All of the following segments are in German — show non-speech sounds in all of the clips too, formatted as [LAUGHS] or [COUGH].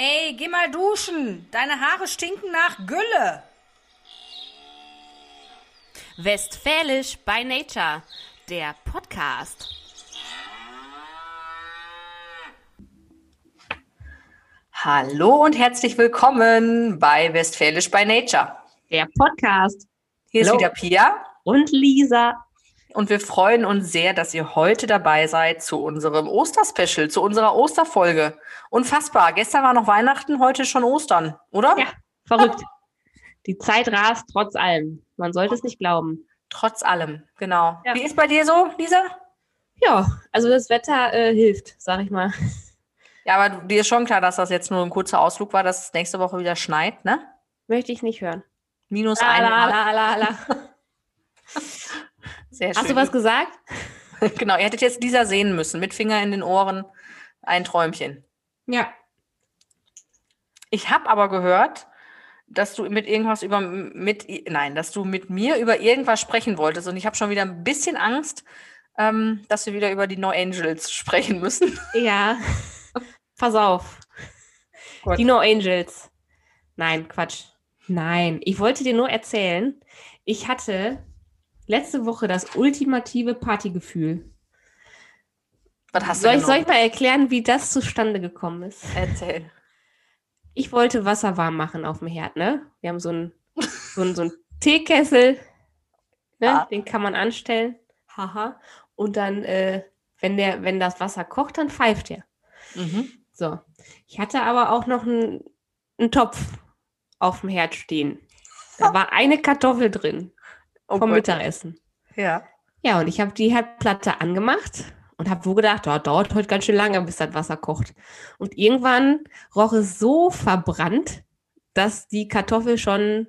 Ey, geh mal duschen. Deine Haare stinken nach Gülle. Westfälisch by Nature, der Podcast. Hallo und herzlich willkommen bei Westfälisch by Nature. Der Podcast. Hier Hallo. ist wieder Pia Und Lisa. Und wir freuen uns sehr, dass ihr heute dabei seid zu unserem Osterspecial, zu unserer Osterfolge. Unfassbar. Gestern war noch Weihnachten, heute schon Ostern, oder? Ja, verrückt. Die Zeit rast trotz allem. Man sollte es nicht glauben. Trotz allem, genau. Ja. Wie ist bei dir so, Lisa? Ja, also das Wetter äh, hilft, sag ich mal. Ja, aber dir ist schon klar, dass das jetzt nur ein kurzer Ausflug war, dass es nächste Woche wieder schneit, ne? Möchte ich nicht hören. Minus La, ein la, la, la, la. [LAUGHS] Sehr schön. Hast du was gesagt? [LAUGHS] Genau, ihr hättet jetzt Lisa sehen müssen, mit Finger in den Ohren, ein Träumchen. Ja. Ich habe aber gehört, dass du mit irgendwas über mit nein, dass du mit mir über irgendwas sprechen wolltest und ich habe schon wieder ein bisschen Angst, ähm, dass wir wieder über die No Angels sprechen müssen. [LAUGHS] Ja. Pass auf. Gut. Die No Angels. Nein, Quatsch. Nein, ich wollte dir nur erzählen, ich hatte letzte Woche das ultimative Partygefühl. Was hast Soll du ich, soll ich mal erklären, wie das zustande gekommen ist? Erzähl. Ich wollte Wasser warm machen auf dem Herd, ne? Wir haben so einen so einen- so einen Teekessel, ne? Ja. Den kann man anstellen. Haha. Und dann, äh, wenn, der, wenn das Wasser kocht, dann pfeift er. Mhm. So. Ich hatte aber auch noch einen, einen Topf auf dem Herd stehen. Da [LAUGHS] war eine Kartoffel drin Oh vom Gott. Mittagessen. Ja. Ja, und ich habe die Herdplatte angemacht und habe wohl gedacht, oh, dauert heute ganz schön lange, bis das Wasser kocht. Und irgendwann roch es so verbrannt, dass die Kartoffel schon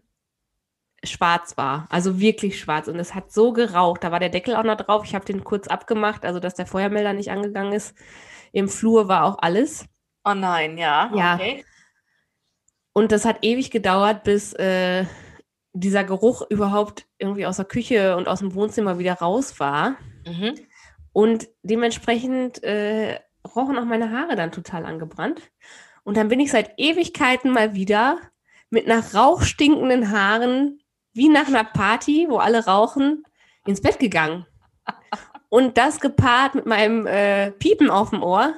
schwarz war. Also wirklich schwarz. Und es hat so geraucht. Da war der Deckel auch noch drauf. Ich habe den kurz abgemacht, also dass der Feuermelder nicht angegangen ist. Im Flur war auch alles. Oh nein, ja. Ja. Okay. Und das hat ewig gedauert, bis äh, dieser Geruch überhaupt irgendwie aus der Küche und aus dem Wohnzimmer wieder raus war. Mhm. Und dementsprechend äh, rochen auch meine Haare dann total angebrannt. Und dann bin ich seit Ewigkeiten mal wieder mit nach Rauch stinkenden Haaren, wie nach einer Party, wo alle rauchen, ins Bett gegangen. Und das gepaart mit meinem äh, Piepen auf dem Ohr,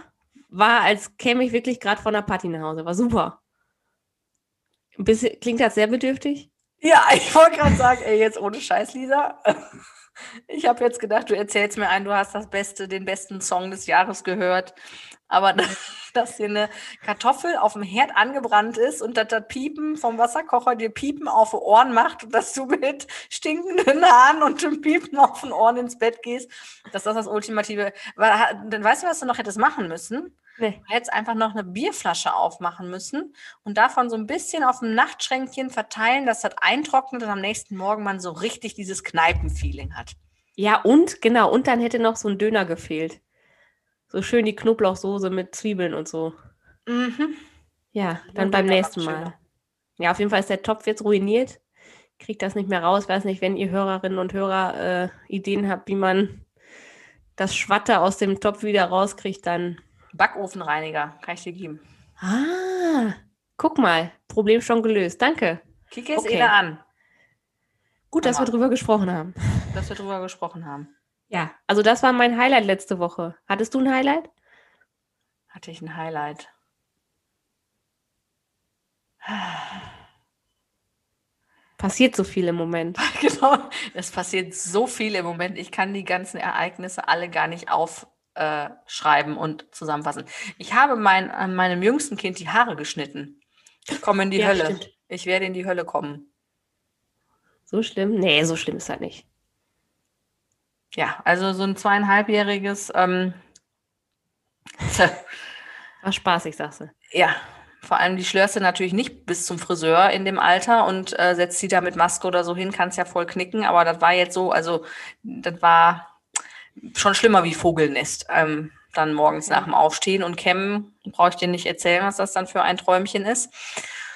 war, als käme ich wirklich gerade von der Party nach Hause. War super. Bisschen, klingt das sehr bedürftig? Ja, [LAUGHS] ich wollte gerade sagen, ey, jetzt ohne Scheiß, Lisa. [LAUGHS] Ich habe jetzt gedacht, du erzählst mir ein, du hast das beste, den besten Song des Jahres gehört. Aber [LAUGHS] dass hier eine Kartoffel auf dem Herd angebrannt ist und dass das Piepen vom Wasserkocher dir Piepen auf die Ohren macht und dass du mit stinkenden Haaren und dem Piepen auf den Ohren ins Bett gehst, dass das das Ultimative war. Dann weißt du, was du noch hättest machen müssen? Nee. Du hättest einfach noch eine Bierflasche aufmachen müssen und davon so ein bisschen auf dem Nachtschränkchen verteilen, dass das eintrocknet und am nächsten Morgen man so richtig dieses Kneipenfeeling hat. Ja, und genau, und dann hätte noch so ein Döner gefehlt. So schön die Knoblauchsoße mit Zwiebeln und so. Mhm. Ja, dann beim Döner nächsten Mal. schöner. Ja, auf jeden Fall ist der Topf jetzt ruiniert. Kriegt das nicht mehr raus. Weiß nicht, wenn ihr Hörerinnen und Hörer äh, Ideen habt, wie man das Schwatte aus dem Topf wieder rauskriegt, dann. Backofenreiniger kann ich dir geben. Ah, guck mal, Problem schon gelöst. Danke. Kicke es Okay. okay. an, Gut, dass wir drüber gesprochen haben. dass wir drüber gesprochen haben. Ja, also das war mein Highlight letzte Woche. Hattest du ein Highlight? Hatte ich ein Highlight. Passiert so viel im Moment. [LAUGHS] genau. Es passiert so viel im Moment. Ich kann die ganzen Ereignisse alle gar nicht aufschreiben und zusammenfassen. Ich habe mein, an meinem jüngsten Kind die Haare geschnitten. Ich komme in die Ja, Hölle. stimmt. Ich werde in die Hölle kommen. So schlimm? Nee, so schlimm ist das nicht. Ja, also so ein zweieinhalbjähriges, ähm, [LAUGHS] War spaßig, sagst du. ja, vor allem die schlörst du natürlich nicht bis zum Friseur in dem Alter und äh, setzt sie da mit Maske oder so hin, kannst ja voll knicken, aber das war jetzt so, also das war schon schlimmer wie Vogelnest. Ähm, dann morgens Ja. nach dem Aufstehen und Kämmen, brauche ich dir nicht erzählen, was das dann für ein Träumchen ist.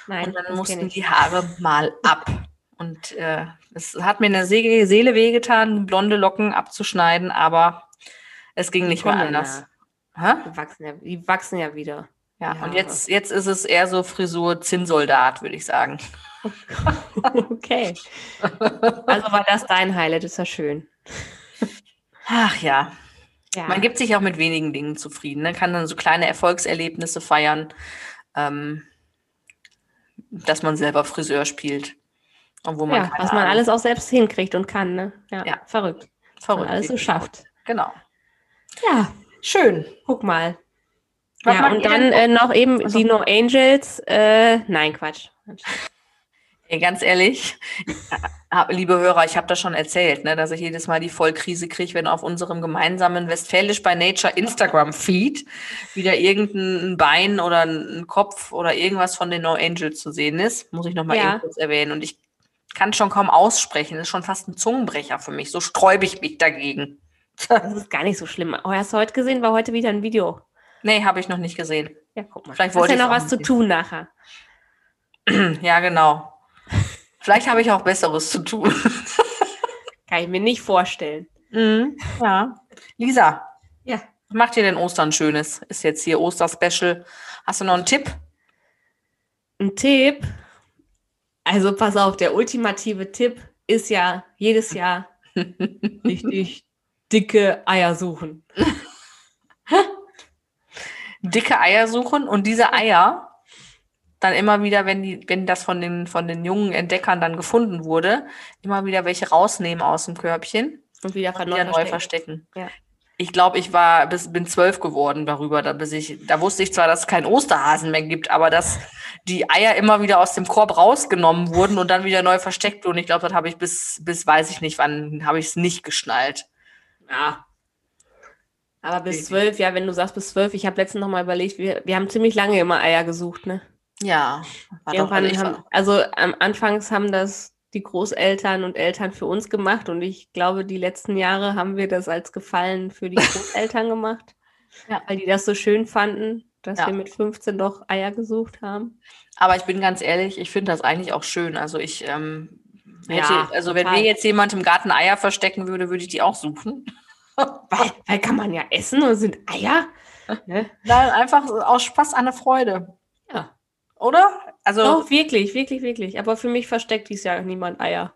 Nein, und dann mussten die Haare mal ab. Und äh, es hat mir eine Se Seele wehgetan, blonde Locken abzuschneiden, aber es ging nicht mehr ja anders. Hä? Die wachsen ja, die wachsen ja wieder. Ja, Ja. und jetzt, jetzt ist es eher so Frisur Zinnsoldat, würde ich sagen. [LAUGHS] okay. Also war das dein Highlight, ist ja schön. Ach ja, Ja. man gibt sich auch mit wenigen Dingen zufrieden. Ne? Kann dann so kleine Erfolgserlebnisse feiern, ähm, dass man selber Friseur spielt. Und wo man ja, was man Ahnung- alles auch selbst hinkriegt und kann, ne? Ja, Ja. verrückt. Verrückt alles so schafft. Genau. Ja, Schön. guck mal. Was ja, und dann äh, noch eben Ach so. die No Angels. Äh, nein, Quatsch. Ganz ehrlich, hab- liebe Hörer, ich habe das schon erzählt, ne, dass ich jedes Mal die Vollkrise kriege, wenn auf unserem gemeinsamen Westfälisch by Nature Instagram-Feed wieder irgendein Bein oder ein Kopf oder irgendwas von den No Angels zu sehen ist. Muss ich noch mal Ja. eben kurz erwähnen. Und ich kann schon kaum aussprechen. Das ist schon fast ein Zungenbrecher für mich. So sträube ich mich dagegen. Das ist gar nicht so schlimm. Oh, hast du heute gesehen? War heute wieder ein Video. Nee, habe ich noch nicht gesehen. Ja, guck mal. Vielleicht Hast wollte ja noch was zu tun nachher. Ja, genau. Vielleicht habe ich auch Besseres zu tun. [LAUGHS] Kann ich mir nicht vorstellen. Mhm, ja. Lisa, Ja. was macht ihr denn Ostern Schönes? Ist jetzt hier Osterspecial. Hast du noch einen Tipp? Ein Tipp. Also pass auf, der ultimative Tipp ist ja jedes Jahr [LAUGHS] richtig dicke Eier suchen. Dicke Eier suchen und diese Eier dann immer wieder, wenn die, wenn das von den, von den jungen Entdeckern dann gefunden wurde, immer wieder welche rausnehmen aus dem Körbchen Und wieder, und wieder neu verstecken. Ja. Ich glaube, ich war bis bin zwölf geworden darüber, da bis ich, da wusste ich zwar, dass es keinen Osterhasen mehr gibt, aber dass die Eier immer wieder aus dem Korb rausgenommen wurden und dann wieder neu versteckt wurden. Ich glaube, das habe ich bis, bis weiß ich nicht, wann habe ich es nicht geschnallt. Ja. Aber bis zwölf, ja, wenn du sagst bis zwölf, ich habe letztens noch mal überlegt, wir, wir haben ziemlich lange immer Eier gesucht, ne? Ja. Irgendwann also haben, also am Anfangs haben das die Großeltern und Eltern für uns gemacht und ich glaube, die letzten Jahre haben wir das als Gefallen für die [LAUGHS] Großeltern gemacht, Ja. weil die das so schön fanden, dass Ja. wir mit 15 doch Eier gesucht haben. aber ich bin ganz ehrlich, ich finde das eigentlich auch schön. Also ich, ähm, hätte, Ja, also wenn total. mir jetzt jemand im Garten Eier verstecken würde, würde ich die auch suchen. [LAUGHS] Weil, weil kann man ja essen und sind Eier. [LAUGHS] Ne? Nein, einfach aus Spaß an der Freude. Oder? Also, Doch, wirklich, wirklich, wirklich. Aber für mich versteckt dies Jahr niemand Eier.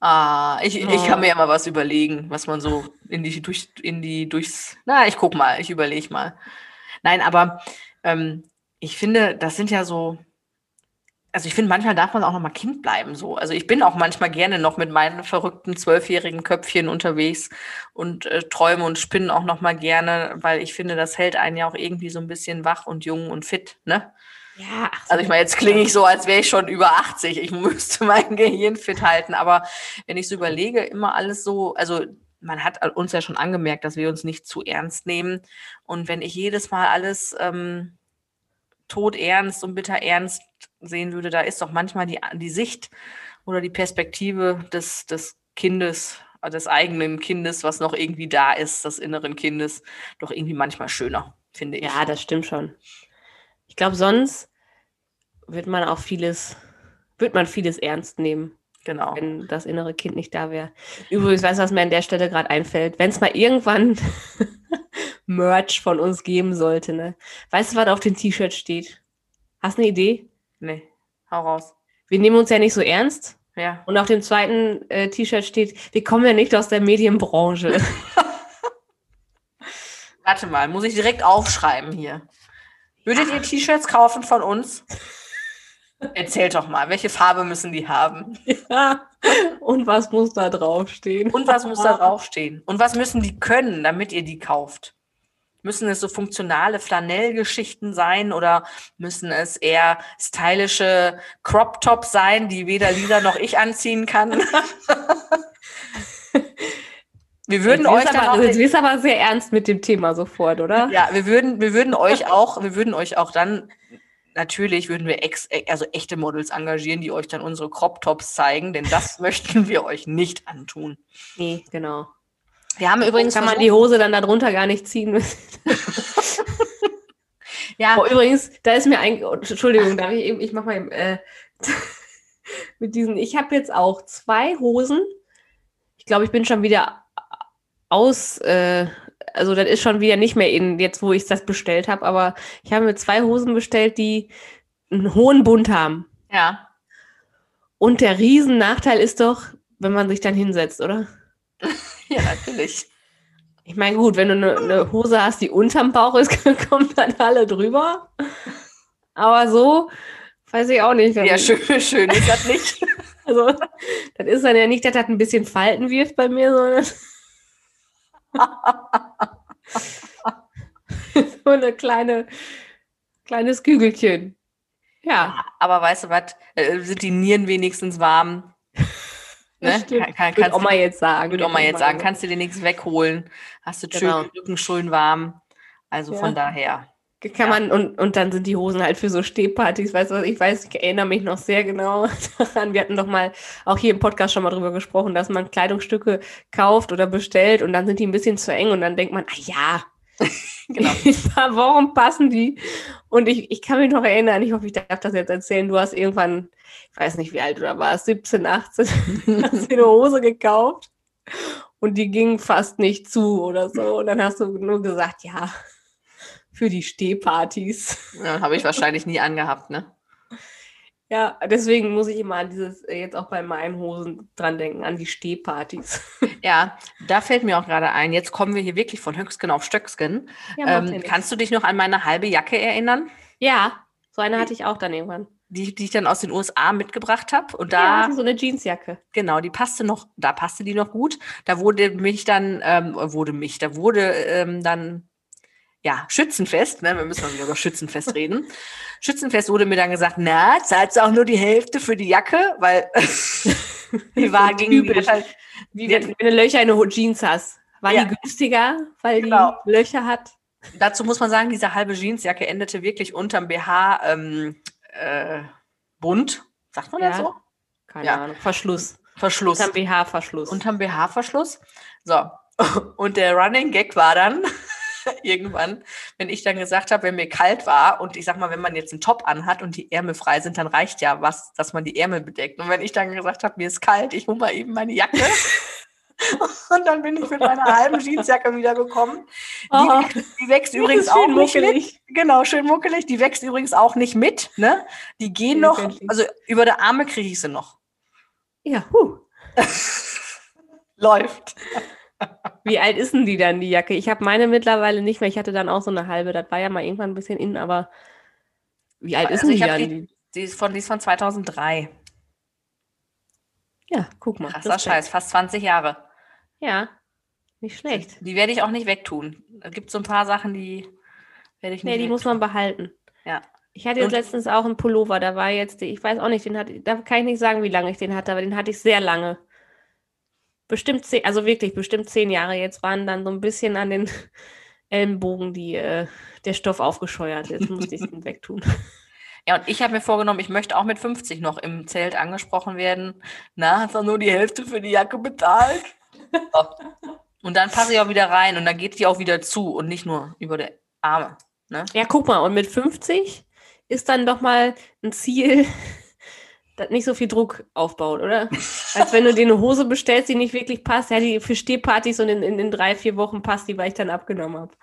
ah, ich, ich Oh. kann mir ja mal was überlegen, was man so in die, durch, in die, durchs, na, ich guck mal, ich überlege mal. Nein, aber ähm, ich finde, das sind ja so, also ich finde, manchmal darf man auch noch mal Kind bleiben so. Also ich bin auch manchmal gerne noch mit meinen verrückten zwölfjährigen Köpfchen unterwegs und äh, träume und spinne auch noch mal gerne, weil ich finde, das hält einen ja auch irgendwie so ein bisschen wach und jung und fit, ne? Ja, so. Also ich meine, jetzt klinge ich so, als wäre ich schon über 80. Ich [LAUGHS] müsste mein Gehirn fit halten. Aber wenn ich so überlege, immer alles so, also man hat uns ja schon angemerkt, dass wir uns nicht zu ernst nehmen. Und wenn ich jedes Mal alles ähm, todernst und bitter ernst sehen würde, da ist doch manchmal die, die Sicht oder die Perspektive des, des Kindes, äh, des eigenen Kindes, was noch irgendwie da ist, des inneren Kindes, doch irgendwie manchmal schöner, finde ich. Ja, das stimmt schon. Ich glaube, sonst wird man auch vieles, wird man vieles ernst nehmen, genau. wenn das innere Kind nicht da wäre. Übrigens, weißt du, was mir an der Stelle gerade einfällt? Wenn es mal irgendwann [LAUGHS] Merch von uns geben sollte, ne? Weißt du, was auf dem T-Shirt steht? Hast du eine Idee? Nee, hau raus. Wir nehmen uns ja nicht so ernst. Ja. Und auf dem zweiten äh, T-Shirt steht, wir kommen ja nicht aus der Medienbranche. [LAUGHS] Warte mal, muss ich direkt aufschreiben hier. Würdet ihr T-Shirts kaufen von uns? Erzählt doch mal, welche Farbe müssen die haben? ja. Und was muss da draufstehen? Und was muss da draufstehen? Und was müssen die können, damit ihr die kauft? Müssen es so funktionale Flanellgeschichten sein oder müssen es eher stylische Crop Tops sein, die weder Lisa noch ich anziehen kann? [LAUGHS] Wir würden jetzt euch aber, auch jetzt wirst aber sehr ernst mit dem Thema sofort, oder? Ja, wir würden, wir würden euch auch, wir würden euch auch dann, natürlich würden wir ex, also echte Models engagieren, die euch dann unsere Crop Tops zeigen, denn das [LAUGHS] möchten wir euch nicht antun. Nee, genau. Wir haben übrigens Kann man die Hose dann darunter gar nicht ziehen. [LAUGHS] ja, Oh, übrigens, da ist mir ein, oh, Entschuldigung, darf ich eben, ich mach mal eben, äh, [LAUGHS] mit diesen, ich habe jetzt auch zwei Hosen. Ich glaube, ich bin schon wieder aus, äh, also das ist schon wieder nicht mehr in, jetzt wo ich das bestellt habe, aber ich habe mir zwei Hosen bestellt, die einen hohen Bund haben. Ja. Und der Riesennachteil ist doch, wenn man sich dann hinsetzt, oder? [LAUGHS] Ja, natürlich. Ich meine, gut, wenn du eine, eine Hose hast, die unterm Bauch ist, [LAUGHS] kommen dann alle drüber. Aber so weiß ich auch nicht. Ja, schön, schön ist das nicht. [LAUGHS] Also, das ist dann ja nicht, dass das ein bisschen Falten wirft bei mir, sondern so eine kleine, kleines Kügelchen. Ja, Aber weißt du was? Äh, Sind die Nieren wenigstens warm? [LAUGHS] Ne? Kann, kann, Würde kannst Oma du, jetzt sagen. würde Oma jetzt sagen, kannst du dir nichts wegholen? Hast du schön Genau. den Rücken schön warm? Also Ja. von daher. Kann Ja. man, und, und dann sind die Hosen halt für so Stehpartys, weißt du, was, ich weiß, ich erinnere mich noch sehr genau [LAUGHS] daran. Wir hatten doch mal auch hier im Podcast schon mal drüber gesprochen, dass man Kleidungsstücke kauft oder bestellt und dann sind die ein bisschen zu eng und dann denkt man, ah ja, [LAUGHS] [LAUGHS] Genau. in ein paar Wochen passen die. Und ich, ich kann mich noch erinnern, ich hoffe, ich darf das jetzt erzählen, du hast irgendwann, ich weiß nicht, wie alt du da warst, 17, 18, hast dir eine Hose gekauft und die ging fast nicht zu oder so. Und dann hast du nur gesagt, ja, für die Stehpartys. Ja, Habe ich wahrscheinlich nie angehabt, ne? Ja, deswegen muss ich immer an dieses, äh, jetzt auch bei meinen Hosen dran denken, an die Stehpartys. [LAUGHS] Ja, da fällt mir auch gerade ein, jetzt kommen wir hier wirklich von Höchsken auf Stöcksken. Ja, ja Ähm, kannst du dich noch an meine halbe Jacke erinnern, ja so eine hatte ich auch dann irgendwann. die, die ich dann aus den USA mitgebracht habe? Und Ja, da, so eine Jeansjacke. genau, die passte noch, da passte die noch gut. Da wurde mich dann, ähm, wurde mich, da wurde ähm, dann, ja, Schützenfest, ne? wir müssen mal wieder über Schützenfest reden. Schützenfest wurde mir dann gesagt, na, zahlst du auch nur die Hälfte für die Jacke, weil [LAUGHS] die war hat halt, Wie wenn, wenn du Löcher in eine Jeans hast. War Ja. die günstiger, weil Genau. die Löcher hat? Dazu muss man sagen, diese halbe Jeansjacke endete wirklich unterm BH ähm, äh, bunt. Sagt man das Ja. so? Keine Ja. Ahnung. Verschluss. Verschluss. Unterm BH-Verschluss. Unterm BH-Verschluss. So. [LAUGHS] Und der Running Gag war dann [LAUGHS] irgendwann, wenn ich dann gesagt habe, wenn mir kalt war und ich sag mal, wenn man jetzt einen Top anhat und die Ärmel frei sind, dann reicht ja was, dass man die Ärmel bedeckt. Und wenn ich dann gesagt habe, mir ist kalt, ich hole mal eben meine Jacke. [LAUGHS] Und dann bin ich mit meiner halben Jeansjacke wiedergekommen. Oh, Die, die wächst übrigens auch nicht mit. muckelig. Genau, schön muckelig. Die wächst übrigens auch nicht mit. Ne? Die gehen noch, also über der Arme kriege ich sie noch. Ja, huh. [LAUGHS] Läuft. Wie alt ist denn die dann, die Jacke? Ich habe meine mittlerweile nicht mehr. Ich hatte dann auch so eine halbe. Das war ja mal irgendwann ein bisschen innen, aber wie alt ist Also denn ich die dann? die- Die ist von, die ist von 2003. Ja, guck mal. Krasser. Scheiß, fast 20 Jahre. Ja, nicht schlecht. Die werde ich auch nicht wegtun. Es gibt so ein paar Sachen, die werde ich nicht Nee, die muss man behalten. Ja. Ich hatte jetzt letztens auch einen Pullover, da war jetzt, ich weiß auch nicht, den hatte, da kann ich nicht sagen, wie lange ich den hatte, aber den hatte ich sehr lange. Bestimmt zehn, also wirklich bestimmt zehn Jahre. Jetzt waren dann so ein bisschen an den [LAUGHS] Ellenbogen die, äh, der Stoff aufgescheuert. Jetzt musste ich ihn wegtun. [LAUGHS] Ja, und ich habe mir vorgenommen, ich möchte auch mit 50 noch im Zelt angesprochen werden. Na, hast du nur die Hälfte für die Jacke bezahlt? So. Und dann passe ich auch wieder rein und dann geht die auch wieder zu und nicht nur über die Arme. Ne? Ja, guck mal, und mit 50 ist dann doch mal ein Ziel, das nicht so viel Druck aufbaut, oder? Als wenn du dir eine Hose bestellst, die nicht wirklich passt, ja, die für Stehpartys und in, in, in drei, vier Wochen passt die, weil ich dann abgenommen habe.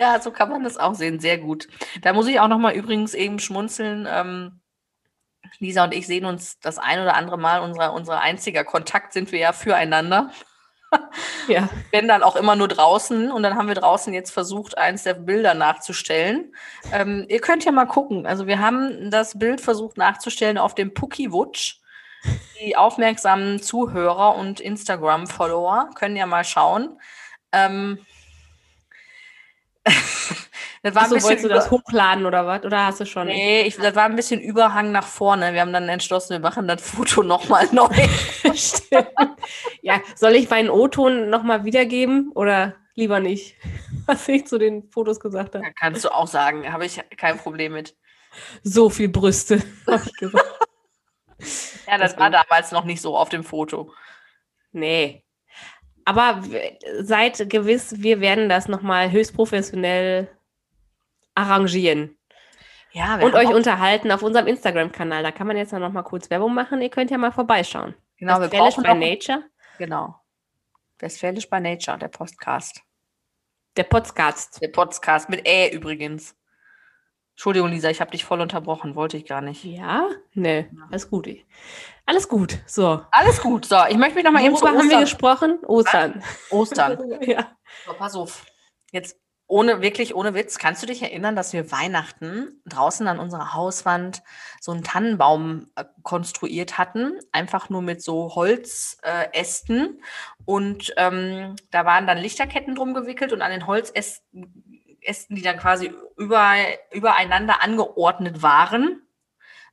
Ja, so kann man das auch sehen. Sehr gut. Da muss ich auch noch mal übrigens eben schmunzeln. Ähm, Lisa und ich sehen uns das ein oder andere Mal. Unser, unser einziger Kontakt sind wir ja füreinander. Ja. [LAUGHS] Wenn dann auch immer nur draußen. Und dann haben wir draußen jetzt versucht, eins der Bilder nachzustellen. Ähm, ihr könnt ja mal gucken. Also wir haben das Bild versucht nachzustellen auf dem Puckiwutsch. Die aufmerksamen Zuhörer und Instagram-Follower können ja mal schauen. Ähm, das war ein Achso, bisschen wolltest du das hochladen oder was? Oder hast du schon? Nee, ich, das war ein bisschen Überhang nach vorne. Wir haben dann entschlossen, wir machen das Foto [LAUGHS] nochmal neu. [LAUGHS] Ja, soll ich meinen O-Ton nochmal wiedergeben oder lieber nicht? [LAUGHS] Was ich zu den Fotos gesagt habe. Da kannst du auch sagen, habe ich kein Problem mit. So viel Brüste, habe ich gesagt. Ja, das Deswegen. war damals noch nicht so auf dem Foto. Nee. Aber seid gewiss, wir werden das nochmal höchst professionell arrangieren Ja, wir und euch unterhalten auf unserem Instagram-Kanal. Da kann man jetzt noch mal kurz Werbung machen. Ihr könnt ja mal vorbeischauen. genau, wir Westfälisch brauchen by Nature. genau. Westfälisch by Nature, der Podcast. Der Podcast. Der Podcast mit Ä übrigens. Entschuldigung, Lisa, ich habe dich voll unterbrochen, wollte ich gar nicht. Ja? Nee, alles gut. Alles gut. So. Alles gut. So, ich möchte mich noch mal eben zu Worüber haben wir Ostern. gesprochen? Ostern. Ostern. [LAUGHS] ja. So, pass auf. Jetzt ohne, wirklich ohne Witz, kannst du dich erinnern, dass wir Weihnachten draußen an unserer Hauswand so einen Tannenbaum äh, konstruiert hatten? Einfach nur mit so Holzästen. Äh, und ähm, da waren dann Lichterketten drum gewickelt und an den Holzästen, Ästen, die dann quasi über, übereinander angeordnet waren,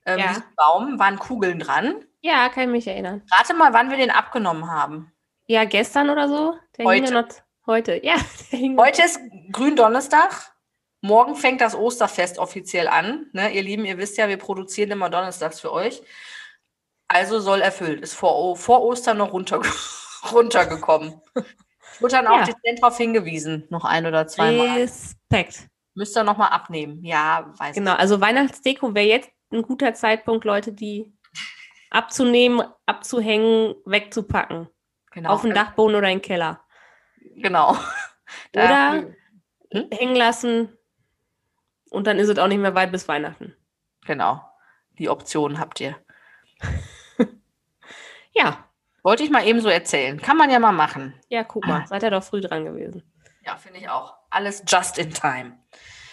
ähm, Ja. diesem Baum, waren Kugeln dran. ja, kann ich mich erinnern. Rate mal, wann wir den abgenommen haben. Ja, gestern oder so? Der Heute. noch heute. Ja, [LAUGHS] Heute ist Gründonnerstag. Morgen fängt das Osterfest offiziell an. Ne, ihr Lieben, ihr wisst ja, wir produzieren immer donnerstags für euch. Also soll erfüllt. Ist vor, vor Ostern noch runter, [LAUGHS] runtergekommen. Wurde dann auch Ja. dezent darauf hingewiesen, noch ein oder zweimal. Respekt. Müsst ihr nochmal abnehmen. Ja, weiß Genau, also Weihnachtsdeko wäre jetzt ein guter Zeitpunkt, Leute, die [LAUGHS] abzunehmen, abzuhängen, wegzupacken. Genau. Auf den Dachboden oder in den Keller. Genau. [LAUGHS] Oder Da- hängen lassen und dann ist es auch nicht mehr weit bis Weihnachten. genau. Die Option habt ihr. [LAUGHS] Ja, Wollte ich mal eben so erzählen. Kann man ja mal machen. ja, guck mal, [CLEARS THROAT] seid ihr doch früh dran gewesen. Ja, finde ich auch. Alles just in time.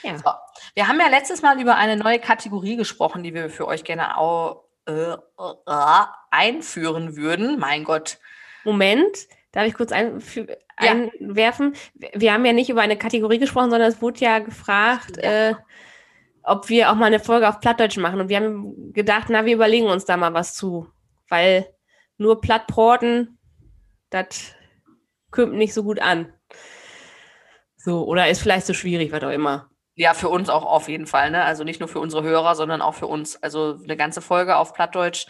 Ja. So. Wir haben ja letztes Mal über eine neue Kategorie gesprochen, die wir für euch gerne au, äh, äh, einführen würden. Mein Gott. Moment, darf ich kurz ein, für, einwerfen? Wir haben ja nicht über eine Kategorie gesprochen, sondern es wurde ja gefragt, Ja. Äh, ob wir auch mal eine Folge auf Plattdeutsch machen. Und wir haben gedacht, na, wir überlegen uns da mal was zu. Weil nur Plattporten, das kommt nicht so gut an. So, oder ist vielleicht so schwierig, was auch immer. Ja, für uns auch auf jeden Fall. Ne? Also nicht nur für unsere Hörer, sondern auch für uns. Also eine ganze Folge auf Plattdeutsch.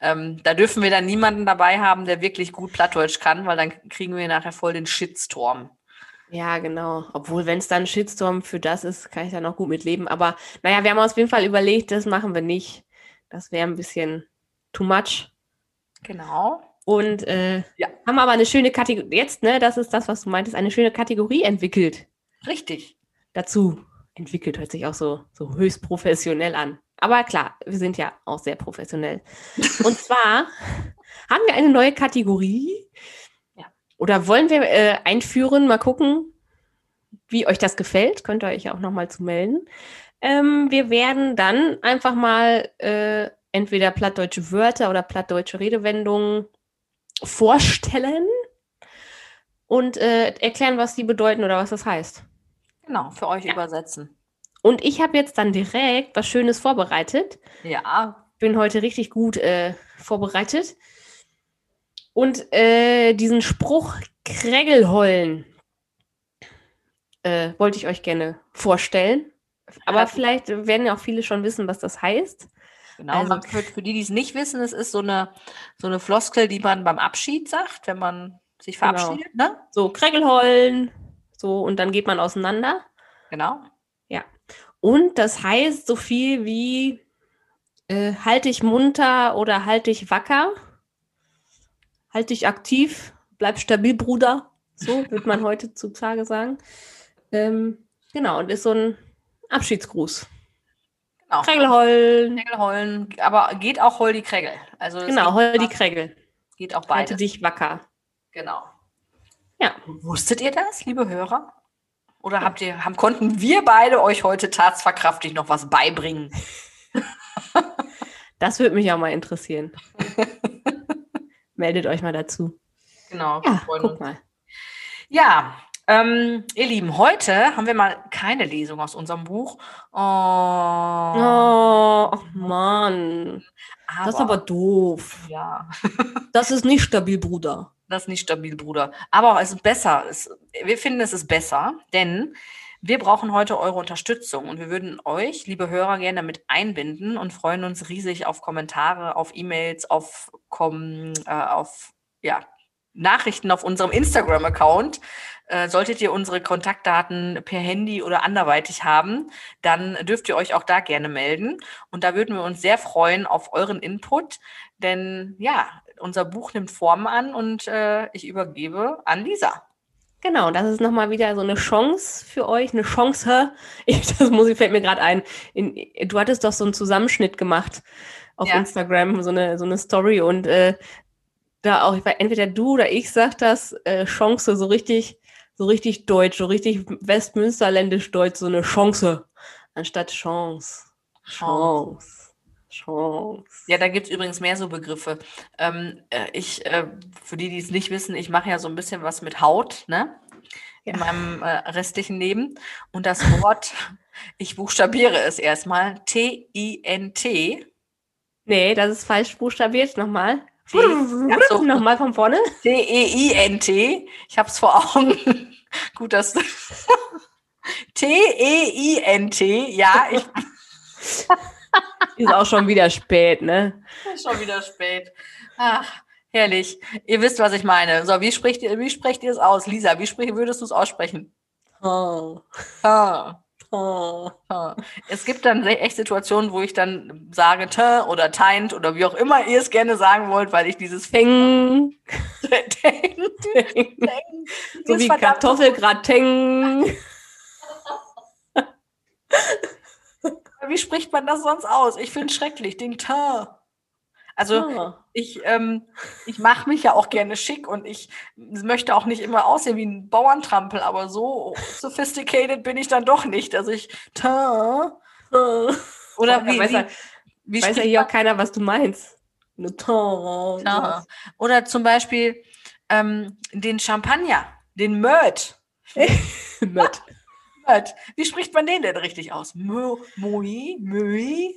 Ähm, da dürfen wir dann niemanden dabei haben, der wirklich gut Plattdeutsch kann, weil dann kriegen wir nachher voll den Shitstorm. Ja, genau. Obwohl, wenn es dann ein Shitstorm für das ist, kann ich da noch gut mit leben. Aber naja, wir haben uns auf jeden Fall überlegt, das machen wir nicht. Das wäre ein bisschen too much. Genau. Und äh, Ja. haben aber eine schöne Kategorie, jetzt, ne, das ist das, was du meintest, eine schöne Kategorie entwickelt. Richtig. Dazu entwickelt, hört sich auch so, so höchst professionell an. Aber klar, wir sind ja auch sehr professionell. [LAUGHS] Und zwar haben wir eine neue Kategorie. Ja. Oder wollen wir äh, einführen, mal gucken, wie euch das gefällt. Könnt ihr euch auch nochmal zu melden. Ähm, wir werden dann einfach mal äh, entweder plattdeutsche Wörter oder plattdeutsche Redewendungen vorstellen und äh, erklären, was die bedeuten oder was das heißt. Genau, für euch Ja. übersetzen. Und ich habe jetzt dann direkt was Schönes vorbereitet. Ja, Bin heute richtig gut äh, vorbereitet. Und äh, diesen Spruch Krägelhollen äh, wollte ich euch gerne vorstellen. Aber vielleicht werden ja auch viele schon wissen, was das heißt. Genau. Also- man, für, für die, die es nicht wissen, es ist so eine, so eine Floskel, die man beim Abschied sagt, wenn man sich Genau. verabschiedet. Ne? So, Krägelhollen, so, und dann geht man auseinander. Genau. Und das heißt so viel wie äh, halt dich munter oder halt dich wacker, halt dich aktiv, bleib stabil, Bruder. So [LAUGHS] wird man heutzutage sagen. Ähm, genau, und ist so ein Abschiedsgruß. Genau. Krägelhollen. Krägelhollen, aber geht auch hol die Krägel. Also Genau, hol die Krägel. geht auch Halte beides. dich wacker. Genau. Ja. Wusstet ihr das, liebe Hörer? Oder habt ihr, haben, konnten wir beide euch heute tatsverkraftig noch was beibringen? [LAUGHS] Das würde mich auch mal interessieren. [LAUGHS] Meldet euch mal dazu. Genau. Ja, guck mal. Ja, ähm, ihr Lieben, heute haben wir mal keine Lesung aus unserem Buch. Oh, Oh, Mann. Das ist aber doof. ja, [LAUGHS] Das ist nicht stabil, Bruder. das ist nicht stabil, Bruder. Aber es ist besser. Es, wir finden, es ist besser, denn wir brauchen heute eure Unterstützung und wir würden euch, liebe Hörer, gerne damit einbinden und freuen uns riesig auf Kommentare, auf E-Mails, auf, kom, äh, auf ja, Nachrichten auf unserem Instagram-Account. Äh, solltet ihr unsere Kontaktdaten per Handy oder anderweitig haben, dann dürft ihr euch auch da gerne melden. Und da würden wir uns sehr freuen auf euren Input, denn ja, unser Buch nimmt Form an und äh, ich übergebe an Lisa. Genau, das ist nochmal wieder so eine Chance für euch, eine Chance. [LAUGHS] Ich, das muss ich, fällt mir gerade ein. In, du hattest doch so einen Zusammenschnitt gemacht auf Ja. Instagram, so eine, so eine Story und äh, da auch, weiß, entweder du oder ich sag das, äh, Chance, so richtig, so richtig deutsch, so richtig westmünsterländisch deutsch, so eine Chance, anstatt Chance. Chance. Chance. Ja, da gibt es übrigens mehr so Begriffe. Ähm, äh, ich, äh, für die, die es nicht wissen, ich mache ja so ein bisschen was mit Haut, ne? In Ja. meinem äh, restlichen Leben. Und das Wort, [LAUGHS] ich buchstabiere es erstmal, T-I-N-T. Nee, das ist falsch buchstabiert, nochmal. So. Nochmal von vorne. T-E-I-N-T. Ich habe es vor Augen. [LAUGHS] Gut, dass. [LAUGHS] T-E-I-N-T. Ja, ich [LAUGHS] Ist auch schon wieder spät, ne? Ist schon wieder spät. Ach, herrlich. Ihr wisst, was ich meine. So, wie spricht ihr, wie sprecht ihr es aus? Lisa, wie sprich, würdest du es aussprechen? Oh. Ah, Oh. Es gibt dann echt Situationen, wo ich dann sage te oder teint oder wie auch immer ihr es gerne sagen wollt, weil ich dieses. Ding, [LAUGHS] so wie Kartoffelgratin. [LAUGHS] Wie spricht man das sonst aus? Ich finde es schrecklich, den te. Also Oh. ich, ähm, ich mache mich ja auch gerne schick und ich möchte auch nicht immer aussehen wie ein Bauerntrampel, aber so sophisticated bin ich dann doch nicht. Also ich, ta, oder Ja, wie, weiß wie, ja- wie Weiß ja hier auch keiner, was du meinst. Tonne. ta? Oder zum Beispiel ähm, den Champagner, den [LAUGHS] Mört. Mört. Wie spricht man den denn richtig aus? Mö, Möi? Mui-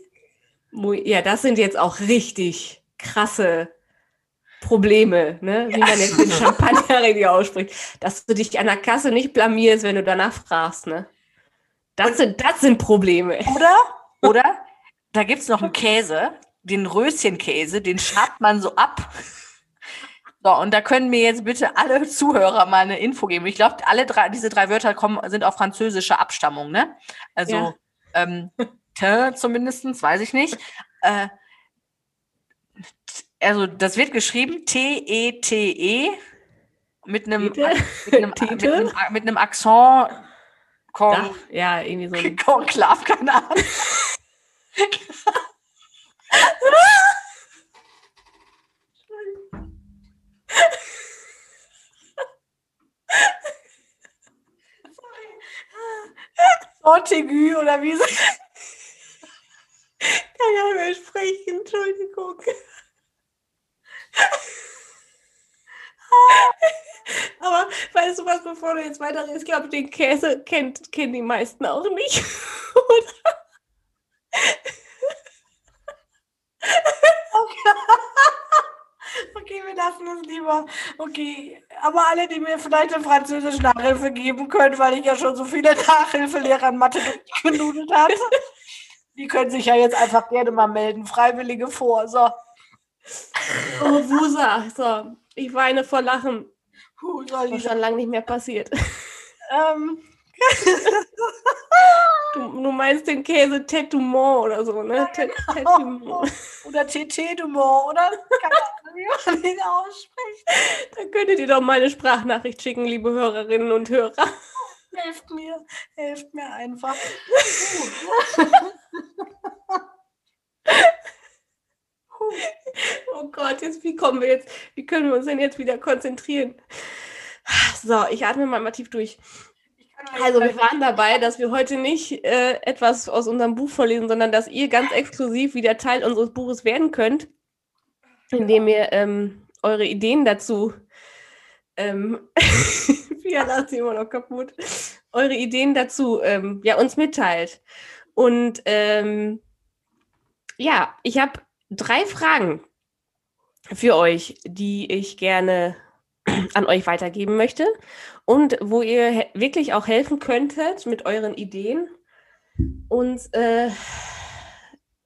Ja, das sind jetzt auch richtig krasse Probleme, ne? wie man jetzt den Champagner richtig ausspricht. Dass du dich an der Kasse nicht blamierst, wenn du danach fragst. Ne? Das, sind, das sind Probleme. Oder, [LAUGHS] oder, da gibt es noch einen Käse, den Röschenkäse, den schabt man so ab. So, und da können mir jetzt bitte alle Zuhörer mal eine Info geben. Ich glaube, alle drei, diese drei Wörter kommen, sind auf französische Abstammung, ne? Also, Ja. ähm, [LAUGHS] zumindestens, weiß ich nicht. Äh, also, das wird geschrieben T-E-T-E mit einem, mit einem, mit einem, mit einem Akzent. Kon ja, irgendwie so ein. Konklav, keine Ahnung. Sortigü oder wie so. Nicht mehr sprechen, Entschuldigung. Aber weißt du was, bevor du jetzt weiterredest, ich glaube, den Käse kennt, kennen die meisten auch nicht. [LAUGHS] Oder? Okay, wir lassen es lieber. Okay, aber alle, die mir vielleicht eine französische Nachhilfe geben können, weil ich ja schon so viele Nachhilfelehrer in Mathe [LAUGHS] genudelt habe, die können sich ja jetzt einfach gerne mal melden. Freiwillige vor. So. Oh, Wusa. So, ich weine vor Lachen. Soll Das ist schon lange nicht mehr passiert. Ähm, [LAUGHS] Du, du meinst den Käse Tetumont oder so, ne? Tet- Tetumont. [LAUGHS] oder TT Dumont, oder? Wie man den ausspricht. Da könntet ihr doch mal eine Sprachnachricht schicken, liebe Hörerinnen und Hörer. Helft mir, helft mir einfach. Oh Gott, jetzt, wie kommen wir jetzt, wie können wir uns denn jetzt wieder konzentrieren? So, ich atme mal, mal tief durch. Also wir waren dabei, dass wir heute nicht äh, etwas aus unserem Buch vorlesen, sondern dass ihr ganz exklusiv wieder Teil unseres Buches werden könnt, indem ihr ähm, eure Ideen dazu, ähm, [LAUGHS] Pia lacht sie immer noch kaputt, eure Ideen dazu ähm, ja, uns mitteilt. Und ähm, ja, ich habe drei Fragen für euch, die ich gerne an euch weitergeben möchte und wo ihr wirklich auch helfen könntet mit euren Ideen uns äh,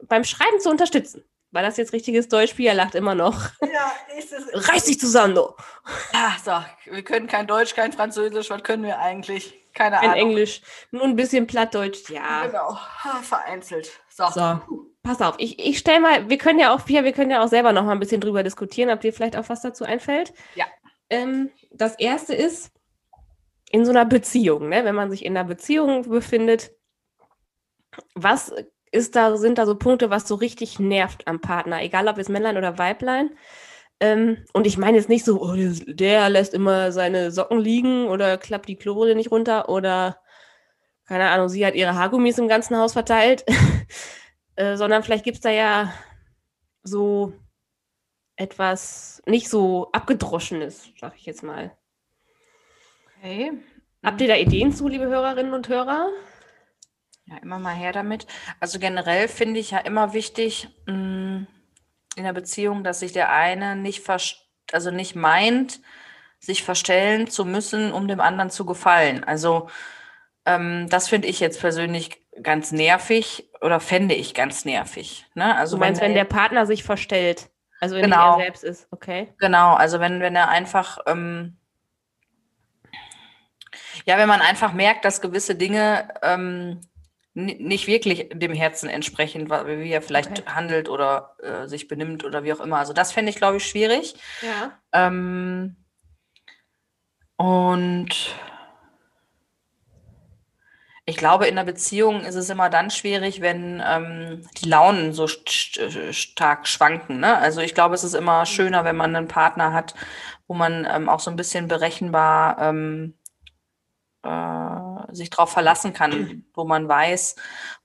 beim Schreiben zu unterstützen. War das jetzt richtiges Deutsch? Pia lacht immer noch. [LAUGHS] Ja, ist es. Reiß dich zusammen, du. Ah, so, wir können kein Deutsch, kein Französisch. Was können wir eigentlich? Keine Ein Ahnung. Englisch, nur ein bisschen Plattdeutsch. Ja. Genau, vereinzelt. So. So, pass auf, ich, ich stelle mal, wir können ja auch, wir, wir können ja auch selber noch mal ein bisschen drüber diskutieren, ob dir vielleicht auch was dazu einfällt. Ja. Ähm, das erste ist, in so einer Beziehung, ne, wenn man sich in einer Beziehung befindet, was ist da, sind da so Punkte, was so richtig nervt am Partner, egal ob es Männlein oder Weiblein. Ähm, und ich meine jetzt nicht so, oh, der lässt immer seine Socken liegen oder klappt die Klobrille nicht runter oder keine Ahnung, sie hat ihre Haargummis im ganzen Haus verteilt, [LAUGHS] äh, sondern vielleicht gibt es da ja so etwas nicht so abgedroschenes, sag ich jetzt mal. Okay. Habt ihr da Ideen zu, liebe Hörerinnen und Hörer? Ja, immer mal her damit. Also generell finde ich ja immer wichtig mh, mm, in der Beziehung, dass sich der eine nicht also nicht meint, sich verstellen zu müssen, um dem anderen zu gefallen. Also ähm, das finde ich jetzt persönlich ganz nervig oder fände ich ganz nervig. Ne? Also du meinst, wenn, wenn der Partner sich verstellt, also wenn genau, er selbst ist, okay? Genau, also wenn, wenn er einfach ähm, ja, wenn man einfach merkt, dass gewisse Dinge ähm, nicht wirklich dem Herzen entsprechen, wie er vielleicht okay. handelt oder äh, sich benimmt oder wie auch immer. Also das fände ich, glaube ich, schwierig. Ja. Ähm, und ich glaube, in einer Beziehung ist es immer dann schwierig, wenn ähm, die Launen so st stark schwanken. Ne? Also ich glaube, es ist immer schöner, wenn man einen Partner hat, wo man ähm, auch so ein bisschen berechenbar ähm, äh, sich darauf verlassen kann, wo man weiß,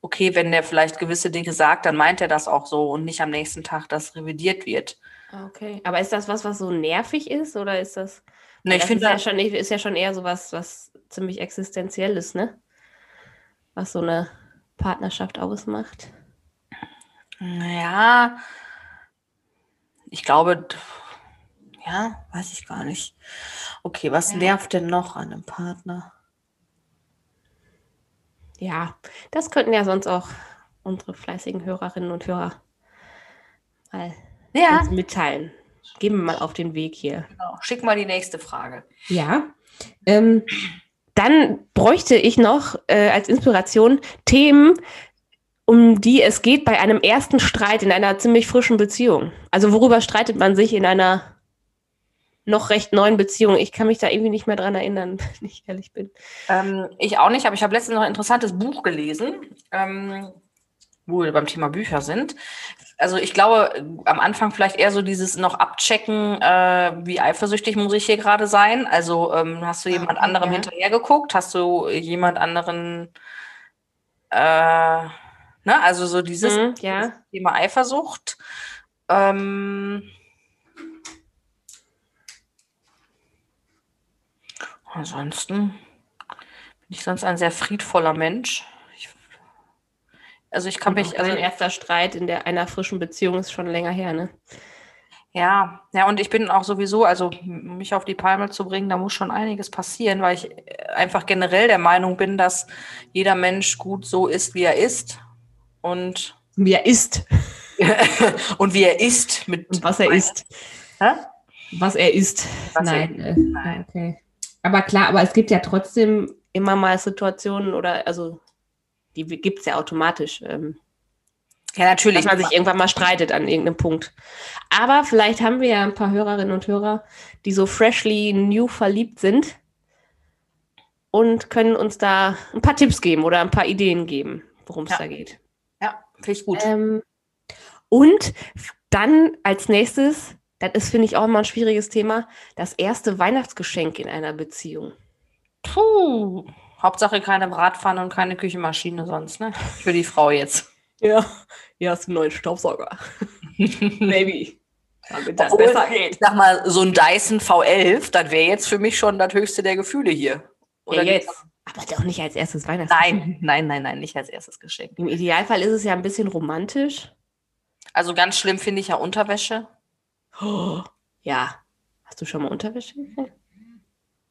okay, wenn der vielleicht gewisse Dinge sagt, dann meint er das auch so und nicht am nächsten Tag, dass revidiert wird. Okay, aber ist das was, was so nervig ist oder ist das? Nee, ich finde ja schon, ist ja schon eher so was, was ziemlich existenzielles, ne? Was so eine Partnerschaft ausmacht. Ja, ich glaube, ja, weiß ich gar nicht. Okay, was nervt denn noch an einem Partner? Ja, das könnten ja sonst auch unsere fleißigen Hörerinnen und Hörer mal ja. uns mitteilen. Geben wir mal auf den Weg hier. Genau. Schick mal die nächste Frage. Ja. Ähm, dann bräuchte ich noch äh, als Inspiration Themen, um die es geht bei einem ersten Streit in einer ziemlich frischen Beziehung. Also worüber streitet man sich in einer noch recht neuen Beziehung. Ich kann mich da irgendwie nicht mehr dran erinnern, [LAUGHS] wenn ich ehrlich bin. Ähm, ich auch nicht, aber ich habe letztens noch ein interessantes Buch gelesen, ähm, wo wir beim Thema Bücher sind. Also ich glaube, am Anfang vielleicht eher so dieses noch abchecken, äh, wie eifersüchtig muss ich hier gerade sein. Also ähm, hast du jemand okay, anderem ja. hinterher geguckt? Hast du jemand anderen, äh, ne? also so dieses, mhm, ja. Thema Eifersucht. Ähm, Ansonsten bin ich sonst ein sehr friedvoller Mensch. Ich, also ich kann mich. Also ein erster Streit in der, einer frischen Beziehung ist schon länger her, ne? Ja, ja, und ich bin auch sowieso, also mich auf die Palme zu bringen, da muss schon einiges passieren, weil ich einfach generell der Meinung bin, dass jeder Mensch gut so ist, wie er ist. Und wie er ist. [LAUGHS] und wie er ist mit. Und was er ist. Hä? Was er ist. Was Nein. Er, äh, Nein. Okay. Aber klar, aber es gibt ja trotzdem immer mal Situationen oder, also, die gibt es ja automatisch. Ähm, ja, natürlich. Dass man sich irgendwann mal streitet an irgendeinem Punkt. Aber vielleicht haben wir ja ein paar Hörerinnen und Hörer, die so freshly new verliebt sind und können uns da ein paar Tipps geben oder ein paar Ideen geben, worum es ja. da geht. Ja, finde ich gut. Ähm, und dann als nächstes das ist, finde ich, auch immer ein schwieriges Thema. Das erste Weihnachtsgeschenk in einer Beziehung. Puh. Hauptsache keine Bratpfanne und keine Küchenmaschine sonst, ne? Für die Frau jetzt. [LAUGHS] Ja, hier hast du einen neuen Staubsauger. [LAUGHS] Baby. Damit das Obwohl, besser geht. Ich sag mal, so ein Dyson V11, das wäre jetzt für mich schon das höchste der Gefühle hier. Oder ja, jetzt. Aber doch nicht als erstes Weihnachtsgeschenk. Nein, nein, nein, nein, nicht als erstes Geschenk. Im Idealfall ist es ja ein bisschen romantisch. Also ganz schlimm finde ich ja Unterwäsche. Oh, ja. Hast du schon mal Unterwäsche gekriegt?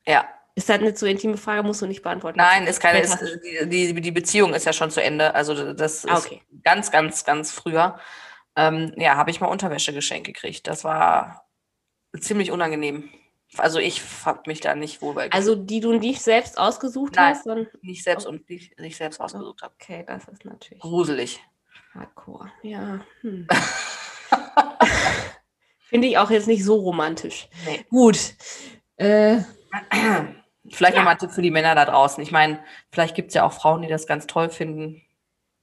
Ja. Ist das eine zu intime Frage, musst du nicht beantworten. Nein, ist keine, ist, die, die Beziehung ist ja schon zu Ende. Also das ah, okay. ist ganz, ganz, ganz früher. Ähm, ja, habe ich mal Unterwäsche geschenkt gekriegt. Das war ziemlich unangenehm. Also ich habe mich da nicht wohl bei. Also die du nicht selbst ausgesucht Nein, hast? Sondern nicht selbst und nicht, nicht selbst ausgesucht habe. Okay, das ist natürlich. Gruselig. Hardcore, ja. Hm. [LAUGHS] [LAUGHS] Finde ich auch jetzt nicht so romantisch. Nee. Gut. Äh, Vielleicht Ja. nochmal ein Tipp für die Männer da draußen. Ich meine, vielleicht gibt es ja auch Frauen, die das ganz toll finden.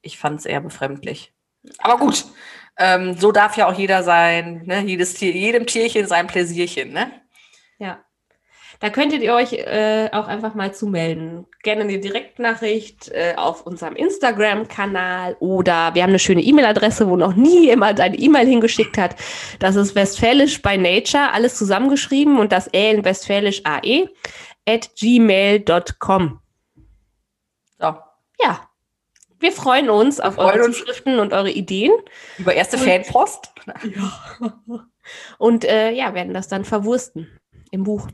Ich fand es eher befremdlich. Aber gut, ähm, so darf ja auch jeder sein, ne? Jedes Tier, jedem Tierchen sein Pläsierchen, ne? ja. Da könntet ihr euch äh, auch einfach mal zumelden. Gerne eine Direktnachricht äh, auf unserem Instagram-Kanal oder wir haben eine schöne E-Mail-Adresse, wo noch nie jemand eine E-Mail hingeschickt hat. Das ist Westfälisch by Nature, alles zusammengeschrieben und das Ä in Westfälisch AE at gmail.com. So. Ja, wir freuen uns auf freuen eure uns. Zuschriften und eure Ideen. Über erste Und- Fanpost. [LAUGHS] Und äh, ja, werden das dann verwursten im Buch.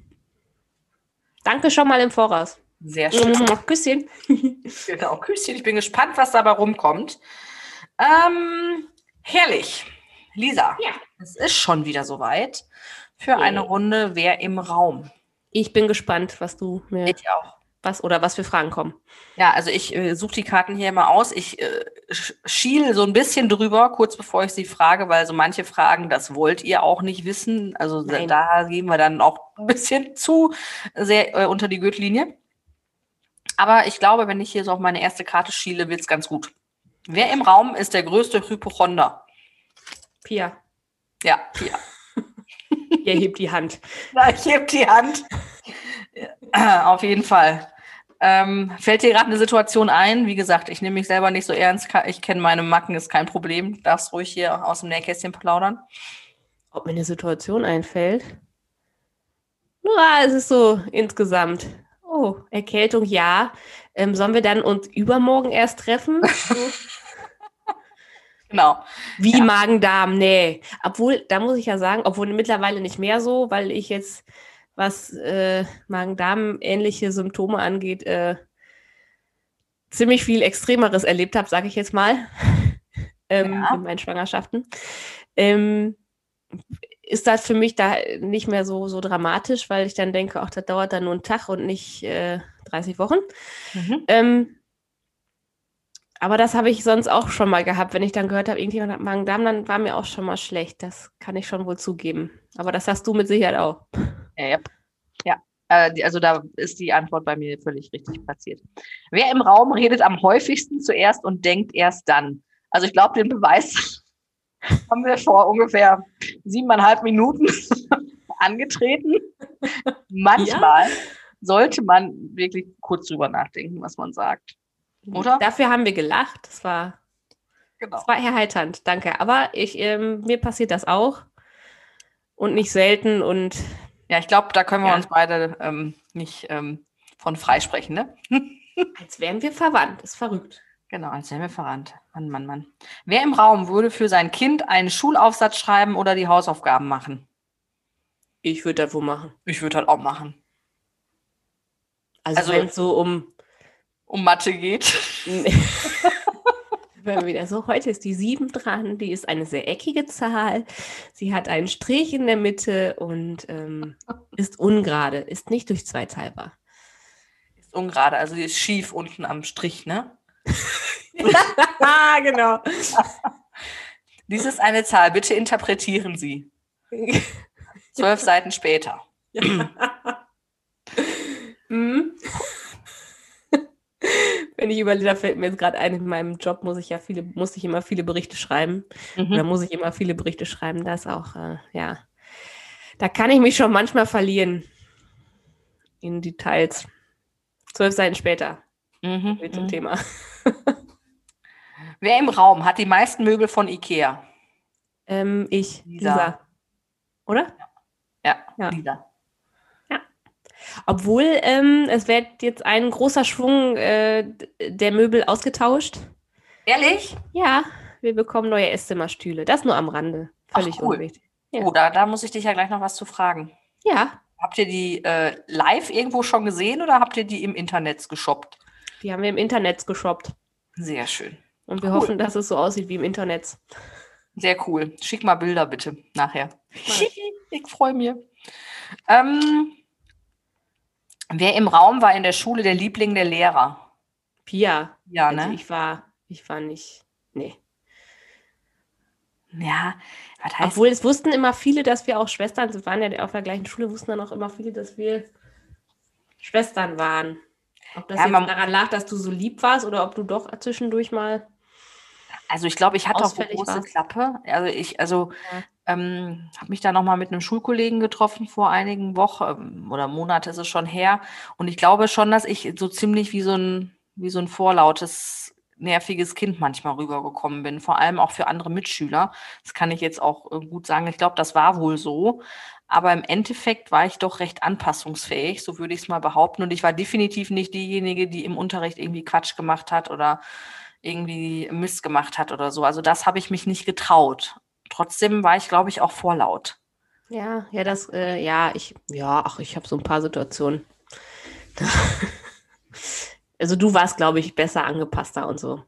Danke schon mal im Voraus. Sehr schön. Küsschen. [LAUGHS] Genau, Küsschen. Ich bin gespannt, was dabei rumkommt. Ähm, herrlich. Lisa, Ja. es ist schon wieder soweit für eine Runde Wer im Raum. Ich bin gespannt, was du mir Ich auch. Was oder was für Fragen kommen. Ja, also ich äh, suche die Karten hier immer aus. Ich äh, sch- schiel so ein bisschen drüber, kurz bevor ich sie frage, weil so manche Fragen, das wollt ihr auch nicht wissen. Also da- Nein. da gehen wir dann auch ein bisschen zu sehr äh, unter die Gürtellinie. Aber ich glaube, wenn ich hier so auf meine erste Karte schiele, wird's ganz gut. Wer im Raum ist der größte Hypochonder? Pia, Ja, Pia. ihr [LAUGHS] [LAUGHS] hebt die Hand. Na, ich heb die Hand. Ja, Auf jeden Fall. Ähm, fällt dir gerade eine Situation ein? Wie gesagt, ich nehme mich selber nicht so ernst. Ich kenne meine Macken, ist kein Problem. Darfst ruhig hier aus dem Nähkästchen plaudern. Ob mir eine Situation einfällt? Na, es ist so insgesamt. Oh, Erkältung, ja. Ähm, sollen wir dann uns übermorgen erst treffen? [LAUGHS] Genau. Wie Ja. Magen-Darm, nee. Obwohl, da muss ich ja sagen, obwohl mittlerweile nicht mehr so, weil ich jetzt, was äh, Magen-Darm-ähnliche Symptome angeht, äh, ziemlich viel Extremeres erlebt habe, sage ich jetzt mal, [LAUGHS] ähm, Ja. in meinen Schwangerschaften. Ähm, ist das für mich da nicht mehr so, so dramatisch, weil ich dann denke, ach, das dauert dann nur einen Tag und nicht äh, 30 Wochen. Mhm. Ähm, aber das habe ich sonst auch schon mal gehabt. Wenn ich dann gehört habe, irgendjemand hat Magen-Darm, dann war mir auch schon mal schlecht. Das kann ich schon wohl zugeben. Aber das hast du mit Sicherheit auch. Ja, ja. ja. Äh, also da ist die Antwort bei mir völlig richtig platziert. Wer im Raum redet am häufigsten zuerst und denkt erst dann? Also ich glaube, den Beweis [LAUGHS] haben wir vor ungefähr siebeneinhalb Minuten [LAUGHS] angetreten. Manchmal sollte man wirklich kurz drüber nachdenken, was man sagt. Oder? Dafür haben wir gelacht. Das war, Genau. das war erheiternd. Danke. Aber ich, ähm, mir passiert das auch. Und nicht selten. Und Ja, ich glaube, da können wir Ja. uns beide ähm, nicht ähm, von freisprechen, ne? [LAUGHS] als wären wir verwandt. Ist verrückt. Genau, als wären wir verrannt. Mann, Mann, Mann. Wer im Raum würde für sein Kind einen Schulaufsatz schreiben oder die Hausaufgaben machen? Ich würde das wohl machen. Ich würde halt auch machen. Also, Also- wenn es so um Um Mathe geht. [LAUGHS] [LAUGHS] Wir wieder so, heute ist die 7 dran, die ist eine sehr eckige Zahl. Sie hat einen Strich in der Mitte und ähm, [LAUGHS] ist ungerade, ist nicht durch zwei teilbar. Ist ungerade, also die ist schief unten am Strich, ne? ah, [LAUGHS] genau. [LAUGHS] Dies ist eine Zahl, bitte interpretieren Sie. Zwölf Seiten später. [CLEARS THROAT] Mhm. Wenn ich überlege, da fällt mir jetzt gerade ein, in meinem Job muss ich ja viele, muss ich immer viele Berichte schreiben. Oder Mhm. muss ich immer viele Berichte schreiben. Das auch, äh, ja. Da kann ich mich schon manchmal verlieren in Details. Zwölf Seiten später Mhm. mit dem Mhm. Thema. [LAUGHS] Wer im Raum hat die meisten Möbel von Ikea? Ähm, ich, Lisa. Lisa. Oder? Ja, Ja. Lisa. Obwohl ähm, es wird jetzt ein großer Schwung äh, der Möbel ausgetauscht. Ehrlich? Ja, wir bekommen neue Esszimmerstühle. Das nur am Rande. Ach, Völlig cool. unwichtig. Ja. Oh, da, da muss ich dich ja gleich noch was zu fragen. Ja, Habt ihr die äh, live irgendwo schon gesehen oder habt ihr die im Internet geshoppt? die haben wir im Internet geshoppt. Sehr schön. Und wir Cool. hoffen, dass es so aussieht wie im Internet. Sehr cool. Schick mal Bilder bitte nachher. Ich [LAUGHS] freue mich. Ähm, wer im Raum war in der Schule der Liebling der Lehrer? Pia. Ja, Also ne? ich war, ich war nicht. Nee. Ja, was heißt Obwohl es wussten immer viele, dass wir auch Schwestern sind, waren ja auf der gleichen Schule, wussten dann auch immer viele, dass wir Schwestern waren. Ob das Ja, jetzt daran lag, dass du so lieb warst oder ob du doch zwischendurch mal. Also ich glaube, ich hatte auch eine große warst. Klappe. Also ich, also Ja. Ähm, habe mich da nochmal mit einem Schulkollegen getroffen vor einigen Wochen ähm, oder Monate ist es schon her. Und ich glaube schon, dass ich so ziemlich wie so ein, wie so ein vorlautes, nerviges Kind manchmal rübergekommen bin. Vor allem auch für andere Mitschüler. Das kann ich jetzt auch äh, gut sagen. Ich glaube, das war wohl so. Aber im Endeffekt war ich doch recht anpassungsfähig, so würde ich es mal behaupten. Und ich war definitiv nicht diejenige, die im Unterricht irgendwie Quatsch gemacht hat oder irgendwie Mist gemacht hat oder so. Also das habe ich mich nicht getraut. Trotzdem war ich, glaube ich, auch vorlaut. Ja, ja, das, äh, ja, ich, ja, ach, ich habe so ein paar Situationen. [LAUGHS] also du warst, glaube ich, besser angepasster und so.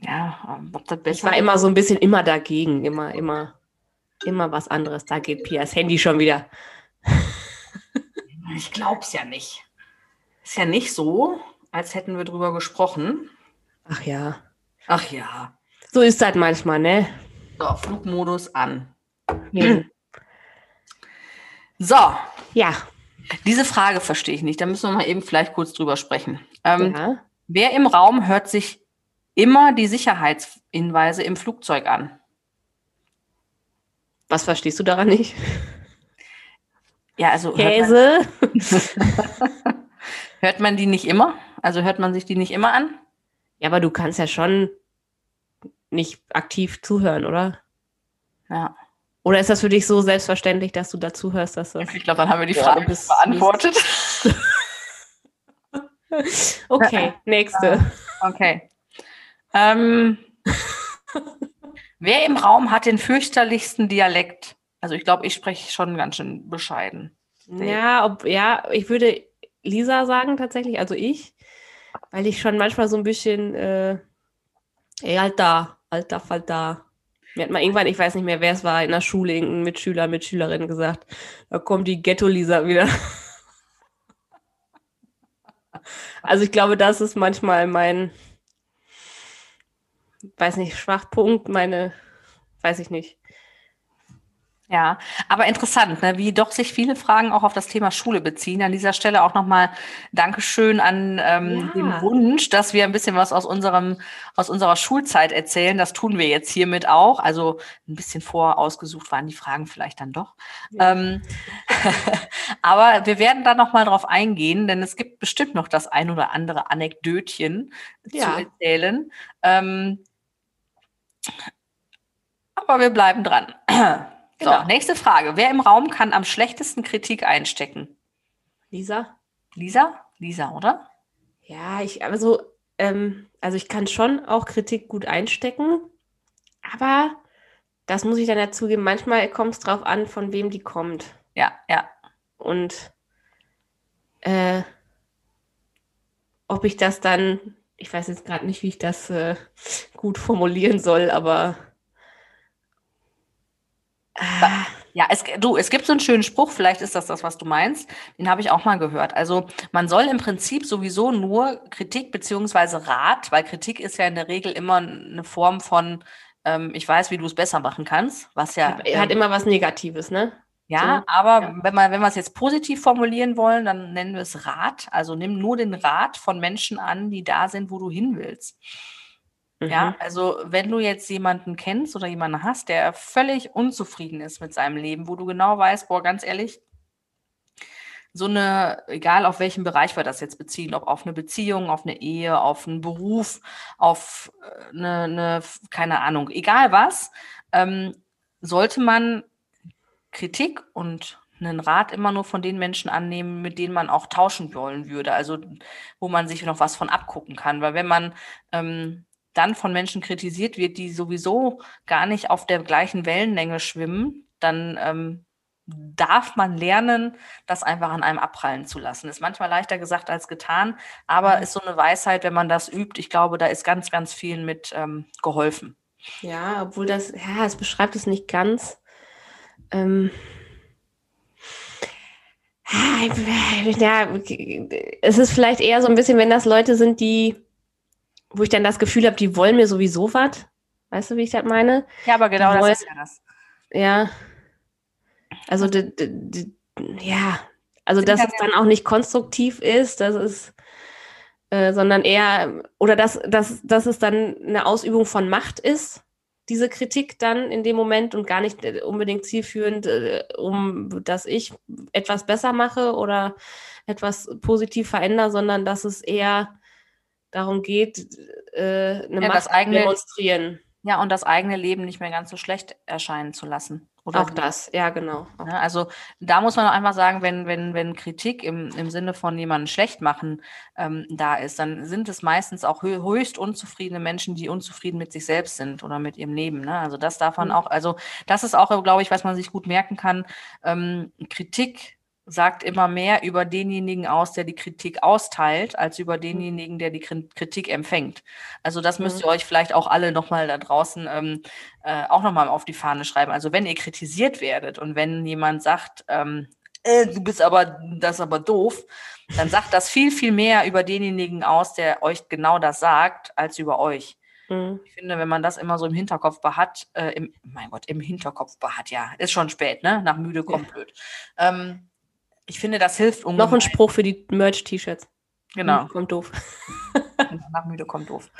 Ja, ähm, ob das Ich besser war immer so ein bisschen immer dagegen, immer, immer, immer was anderes. Da geht Pias Handy schon wieder. [LAUGHS] Ich glaube es ja nicht. Ist ja nicht so, als hätten wir drüber gesprochen. Ach ja. Ach ja. So ist das manchmal, ne? So, Flugmodus an. Ja. [CLEARS THROAT] So, ja. diese Frage verstehe ich nicht. Da müssen wir mal eben vielleicht kurz drüber sprechen. Ähm, ja. Wer im Raum hört sich immer die Sicherheitshinweise im Flugzeug an? Was verstehst du daran nicht? Ja, also hört man, Käse. [LAUGHS] hört man die nicht immer? Also hört man sich die nicht immer an? Ja, aber du kannst ja schon nicht aktiv zuhören, oder? Ja. Oder ist das für dich so selbstverständlich, dass du dazu hörst, dass das. Ich glaube, dann haben wir die Ja, Frage du bist- beantwortet. [LAUGHS] Okay, nächste. Okay. Ähm, [LAUGHS] wer im Raum hat den fürchterlichsten Dialekt? Also ich glaube, ich spreche schon ganz schön bescheiden. Ja, ob, ja, ich würde Lisa sagen tatsächlich, also ich, weil ich schon manchmal so ein bisschen, äh, ey, Alter, Alter, Falter. Mir hat mal irgendwann, ich weiß nicht mehr, wer es war, in der Schule irgendein Mitschüler, Mitschülerin gesagt, da kommt die Ghetto-Lisa wieder. [LAUGHS] Also ich glaube, das ist manchmal mein, weiß nicht, Schwachpunkt, meine, weiß ich nicht. Ja, aber interessant, ne, wie doch sich viele Fragen auch auf das Thema Schule beziehen. An dieser Stelle auch nochmal Dankeschön an ähm, Ja. den Wunsch, dass wir ein bisschen was aus unserem, aus unserer Schulzeit erzählen. Das tun wir jetzt hiermit auch. Also ein bisschen vorausgesucht waren die Fragen vielleicht dann doch. Ja. Ähm, [LAUGHS] aber wir werden da nochmal drauf eingehen, denn es gibt bestimmt noch das ein oder andere Anekdötchen zu Ja. erzählen. Ähm, aber wir bleiben dran. [CLEARS THROAT] So, Genau. nächste Frage. Wer im Raum kann am schlechtesten Kritik einstecken? Lisa? Lisa? Lisa, oder? Ja, ich, also, ähm, also ich kann schon auch Kritik gut einstecken, aber das muss ich dann ja zugeben, manchmal kommt es drauf an, von wem die kommt. Ja, ja. Und äh, ob ich das dann, ich weiß jetzt gerade nicht, wie ich das äh, gut formulieren soll, aber Ja, es, du, es gibt so einen schönen Spruch, vielleicht ist das das, was du meinst. Den habe ich auch mal gehört. Also man soll im Prinzip sowieso nur Kritik beziehungsweise Rat, weil Kritik ist ja in der Regel immer eine Form von, ähm, ich weiß, wie du es besser machen kannst, was ja. er hat ähm, immer was Negatives, ne? Ja, So, aber ja. wenn man, wenn wir es jetzt positiv formulieren wollen, dann nennen wir es Rat. Also nimm nur den Rat von Menschen an, die da sind, wo du hin willst. Ja, Mhm. also wenn du jetzt jemanden kennst oder jemanden hast, der völlig unzufrieden ist mit seinem Leben, wo du genau weißt, boah, ganz ehrlich, so eine, egal auf welchen Bereich wir das jetzt beziehen, ob auf eine Beziehung, auf eine Ehe, auf einen Beruf, auf äh, eine, eine keine Ahnung, egal was, ähm, sollte man Kritik und einen Rat immer nur von den Menschen annehmen, mit denen man auch tauschen wollen würde, also wo man sich noch was von abgucken kann. Weil wenn man ähm, dann von Menschen kritisiert wird, die sowieso gar nicht auf der gleichen Wellenlänge schwimmen, dann ähm, darf man lernen, das einfach an einem abprallen zu lassen. Ist manchmal leichter gesagt als getan, aber Mhm. ist so eine Weisheit, wenn man das übt. Ich glaube, da ist ganz, ganz vielen mit ähm, geholfen. Ja, obwohl das, ja, es beschreibt es nicht ganz. Ähm, ja, es ist vielleicht eher so ein bisschen, wenn das Leute sind, die, wo ich dann das Gefühl habe, die wollen mir sowieso was. Weißt du, wie ich das meine? Ja, aber genau Die das wollen- ist ja das. Ja. Also, d- d- d- ja, also dass es dann auch nicht konstruktiv ist, das ist, äh, sondern eher, oder dass, dass, dass es dann eine Ausübung von Macht ist, diese Kritik dann in dem Moment und gar nicht äh, unbedingt zielführend, äh, um dass ich etwas besser mache oder etwas positiv verändere, sondern dass es eher darum geht, äh, eine Ja, Macht eigene- zu demonstrieren. Ja, und das eigene Leben nicht mehr ganz so schlecht erscheinen zu lassen. Oder Auch das, ja, genau. Auch Ne? Also da muss man auch einfach sagen, wenn, wenn, wenn Kritik im, im Sinne von jemanden schlecht machen ähm, da ist, dann sind es meistens auch hö höchst unzufriedene Menschen, die unzufrieden mit sich selbst sind oder mit ihrem Leben. Ne? Also das darf man Mhm. auch, also das ist auch, glaube ich, was man sich gut merken kann. Ähm, Kritik sagt immer mehr über denjenigen aus, der die Kritik austeilt, als über denjenigen, der die Kri- Kritik empfängt. Also das müsst Mhm. ihr euch vielleicht auch alle nochmal da draußen ähm, äh, auch nochmal auf die Fahne schreiben. Also wenn ihr kritisiert werdet und wenn jemand sagt, ähm, äh, du bist aber, das ist aber doof, dann sagt das viel, viel mehr über denjenigen aus, der euch genau das sagt, als über euch. Mhm. Ich finde, wenn man das immer so im Hinterkopf behat, äh, im, mein Gott, im Hinterkopf behat, ja, ist schon spät, ne? Nach müde kommt blöd. Ähm, ich finde, das hilft ungemein. Noch ein Spruch für die Merch-T-Shirts. Genau. Kommt doof. [LAUGHS] Nach müde kommt doof.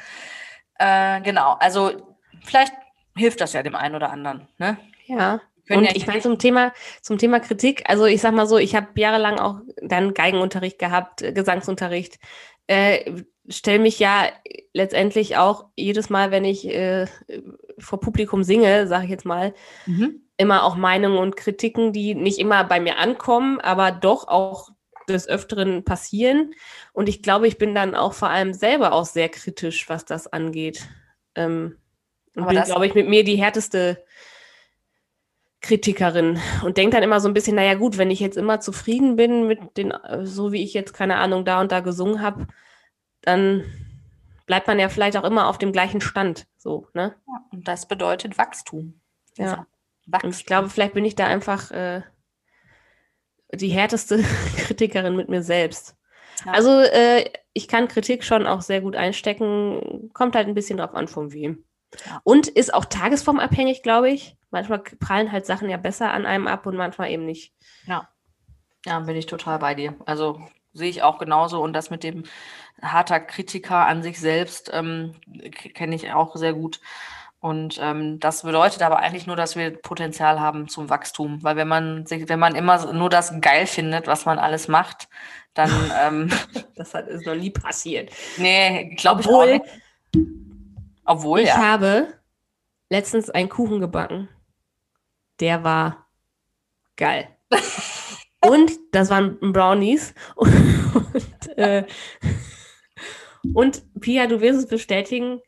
Äh, genau, also vielleicht hilft das ja dem einen oder anderen. Ne? Ja. Und ja ich meine zum Thema, zum Thema Kritik, also ich sag mal so, ich habe jahrelang auch dann Geigenunterricht gehabt, äh, Gesangsunterricht. Äh, stell mich ja letztendlich auch jedes Mal, wenn ich äh, vor Publikum singe, sage ich jetzt mal, Mhm. Immer auch Meinungen und Kritiken, die nicht immer bei mir ankommen, aber doch auch des Öfteren passieren. Und ich glaube, ich bin dann auch vor allem selber auch sehr kritisch, was das angeht. Ähm, und Aber bin, glaube ich, mit mir die härteste Kritikerin und denke dann immer so ein bisschen, naja gut, wenn ich jetzt immer zufrieden bin mit den, so wie ich jetzt, keine Ahnung, da und da gesungen habe, dann bleibt man ja vielleicht auch immer auf dem gleichen Stand. So, ne? Ja, und das bedeutet Wachstum. Ja. Wachstum. Und ich glaube, vielleicht bin ich da einfach äh, die härteste [LAUGHS] Kritikerin mit mir selbst. Ja. Also äh, ich kann Kritik schon auch sehr gut einstecken, kommt halt ein bisschen drauf an, von wem. Ja. Und ist auch tagesformabhängig, glaube ich. Manchmal prallen halt Sachen ja besser an einem ab und manchmal eben nicht. Ja, bin ich total bei dir. Also sehe ich auch genauso. Und das mit dem harter Kritiker an sich selbst ähm, kenne ich auch sehr gut. Und ähm, das bedeutet aber eigentlich nur, dass wir Potenzial haben zum Wachstum. Weil wenn man sich, wenn man immer nur das geil findet, was man alles macht, dann [LAUGHS] ähm, Das hat, ist noch nie passiert. nee, glaube ich auch Obwohl, nicht. Obwohl, ich ja. habe letztens einen Kuchen gebacken. Der war geil. [LAUGHS] und das waren Brownies. [LAUGHS] Und, äh, und Pia, du wirst es bestätigen,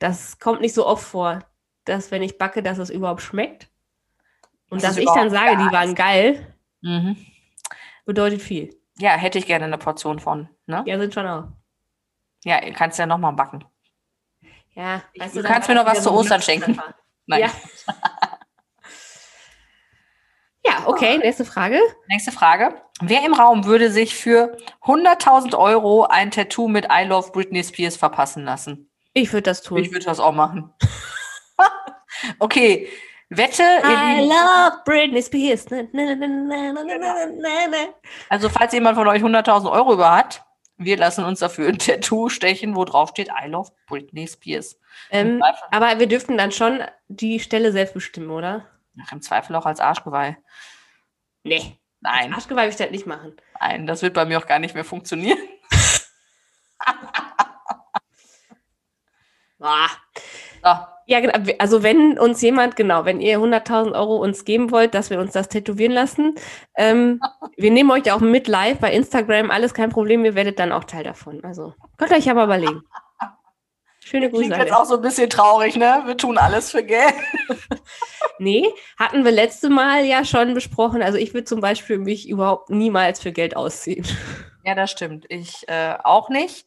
das kommt nicht so oft vor, dass wenn ich backe, dass es überhaupt schmeckt. Und Das dass ich dann sage, die waren geil, Mhm. bedeutet viel. Ja, hätte ich gerne eine Portion von. Ne? Ja, sind schon auch. Ja, kannst ja nochmal backen. Ja, Ich- du, du kannst mir noch was zu Ostern schenken. Nein. Ja. [LAUGHS] Ja, okay, nächste Frage. Nächste Frage. Wer im Raum würde sich für 100.000 Euro ein Tattoo mit I Love Britney Spears verpassen lassen? Ich würde das tun. Ich würde das auch machen. [LAUGHS] okay. Wette. I love Britney Spears. Also, falls jemand von euch 100.000 Euro über hat, wir lassen uns dafür ein Tattoo stechen, wo drauf steht I love Britney Spears. Ähm, aber wir dürften dann schon die Stelle selbst bestimmen, oder? Ach, im Zweifel auch als Arschgeweih. Nee. Nein. Arschgeweih würde ich das nicht machen. Nein, das wird bei mir auch gar nicht mehr funktionieren. Ah. So, Ja, genau. Also wenn uns jemand, genau, wenn ihr 100.000 Euro uns geben wollt, dass wir uns das tätowieren lassen, ähm, [LAUGHS] wir nehmen euch auch mit live bei Instagram, alles kein Problem, ihr werdet dann auch Teil davon. Also könnt ihr euch aber überlegen. Schöne Grüße. klingt jetzt auch so ein bisschen traurig, ne? Wir tun alles für Geld. [LAUGHS] Nee, hatten wir letzte Mal ja schon besprochen. Also ich würde zum Beispiel mich überhaupt niemals für Geld ausziehen. Ja, das stimmt. Ich äh, auch nicht.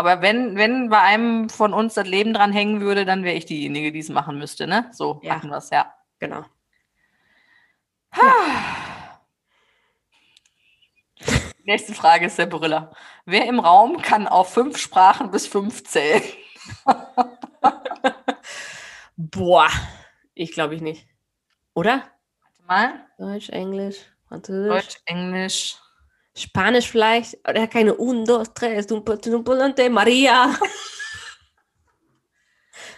Aber wenn, wenn bei einem von uns das Leben dran hängen würde, dann wäre ich diejenige, die es machen müsste, ne? So Ja. machen wir es, ja. Genau. Nächste Frage ist der Brüller. Wer im Raum kann auf fünf Sprachen bis fünf zählen? [LAUGHS] Boah, ich glaube ich nicht. Oder? Warte mal. Deutsch, Englisch, Französisch, Deutsch, Englisch. Spanisch vielleicht. Oder keine Un, dos, tres, un, volante, Maria. [LAUGHS]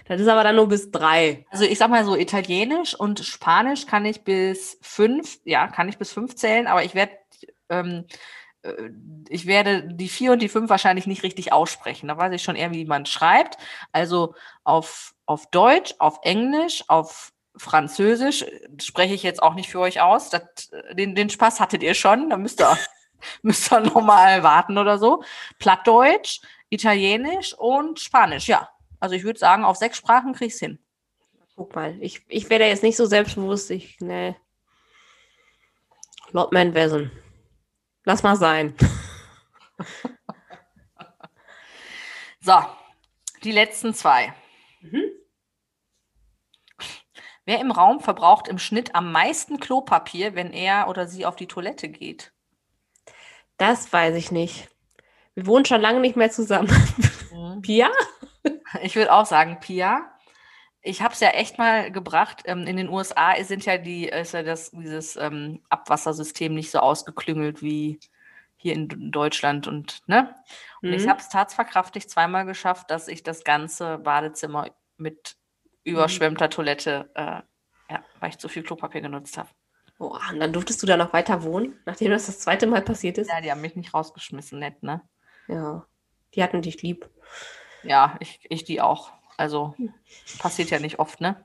das ist aber dann nur bis drei. Also ich sag mal so, Italienisch und Spanisch kann ich bis fünf, ja, kann ich bis fünf zählen, aber ich werde ähm, äh, ich werde die vier und die fünf wahrscheinlich nicht richtig aussprechen. Da weiß ich schon eher, wie man schreibt. Also auf, auf Deutsch, auf Englisch, auf Französisch äh, spreche ich jetzt auch nicht für euch aus. Das, äh, den, den Spaß hattet ihr schon. Da müsst ihr, [LAUGHS] müsst ihr nochmal warten oder so. Plattdeutsch, Italienisch und Spanisch, ja. Also ich würde sagen, auf sechs Sprachen kriege ich es hin. Guck mal, ich, ich werde jetzt nicht so selbstbewusst. Ich, ne. Lord Manwesen. Lass mal sein. [LAUGHS] So, die letzten zwei. Mhm. Wer im Raum verbraucht im Schnitt am meisten Klopapier, wenn er oder sie auf die Toilette geht? Das weiß ich nicht. Wir wohnen schon lange nicht mehr zusammen. [LAUGHS] Pia? Ich würde auch sagen, Pia. Ich habe es ja echt mal gebracht. Ähm, in den USA sind ja die, ist ja das, dieses ähm, Abwassersystem nicht so ausgeklüngelt wie hier in Deutschland und ne? Und Mhm. ich habe es tatsverkraftig zweimal geschafft, dass ich das ganze Badezimmer mit überschwemmter Toilette, äh, ja, weil ich zu viel Klopapier genutzt habe. Boah, und dann durftest du da noch weiter wohnen, nachdem das das zweite Mal passiert ist? Ja, die haben mich nicht rausgeschmissen, nett, ne? Ja. Die hatten dich lieb. Ja, ich, ich die auch. Also passiert ja nicht oft, ne?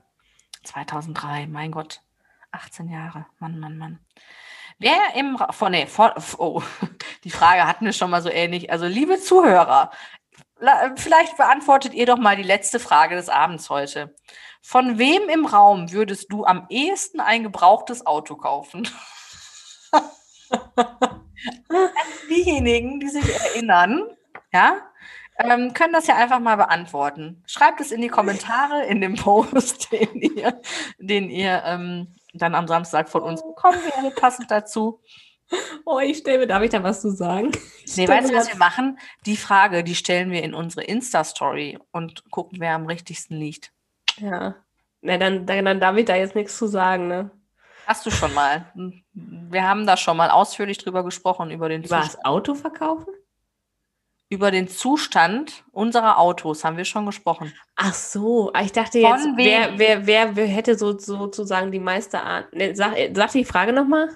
2003, mein Gott. 18 Jahre. Mann, Mann, Mann. Wer im Ra vor, nee, vor, oh, [LAUGHS] die Frage hatten wir schon mal so ähnlich. Also, liebe Zuhörer, vielleicht beantwortet ihr doch mal die letzte Frage des Abends heute. Von wem im Raum würdest du am ehesten ein gebrauchtes Auto kaufen? [LAUGHS] Diejenigen, die sich erinnern, ja, ähm, können das ja einfach mal beantworten. Schreibt es in die Kommentare in dem Post, [LAUGHS] den ihr, den ihr ähm, dann am Samstag von uns bekommen werdet, passend dazu. Oh, ich stelle mir, darf ich da was zu sagen? Ich [LAUGHS] Nee, weißt du, was wir machen? Die Frage, die stellen wir in unsere Insta-Story und gucken, wer am richtigsten liegt. Ja. Na, dann, dann, dann darf ich da jetzt nichts zu sagen, ne? Hast du schon mal. Wir haben da schon mal ausführlich drüber gesprochen, über den, Über Zustand, das Auto verkaufen? über den Zustand unserer Autos haben wir schon gesprochen. Ach so, ah, ich dachte jetzt, wer, wer, wer, wer hätte so, sozusagen die meiste Art. Ne, sag, sag die Frage nochmal.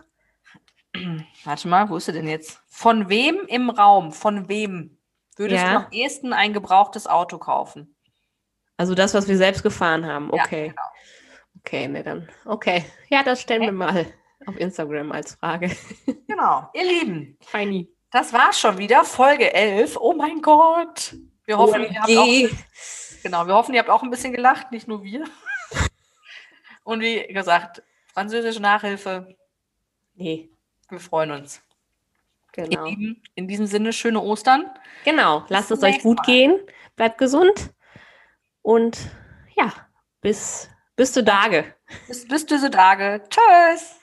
[CLEARS THROAT] Warte mal, wo ist sie denn jetzt? Von wem im Raum, von wem würdest Ja. du am ehesten ein gebrauchtes Auto kaufen? Also das, was wir selbst gefahren haben. Ja, Okay. genau. Okay, ne dann. Okay. Ja, das stellen wir mal auf Instagram als Frage. Genau, ihr Lieben, Feini. das war's schon wieder, Folge 11. Oh mein Gott. Wir hoffen, ihr habt auch, genau, wir hoffen, ihr habt auch ein bisschen gelacht, nicht nur wir. [LAUGHS] Und wie gesagt, französische Nachhilfe, Nee, wir freuen uns. genau. Lieben, in diesem Sinne, schöne Ostern. Genau. Lasst es euch gut Mal. gehen. Bleibt gesund. Und ja, bis, bis zu Tage. Bis, bis diese Tage. Tschüss.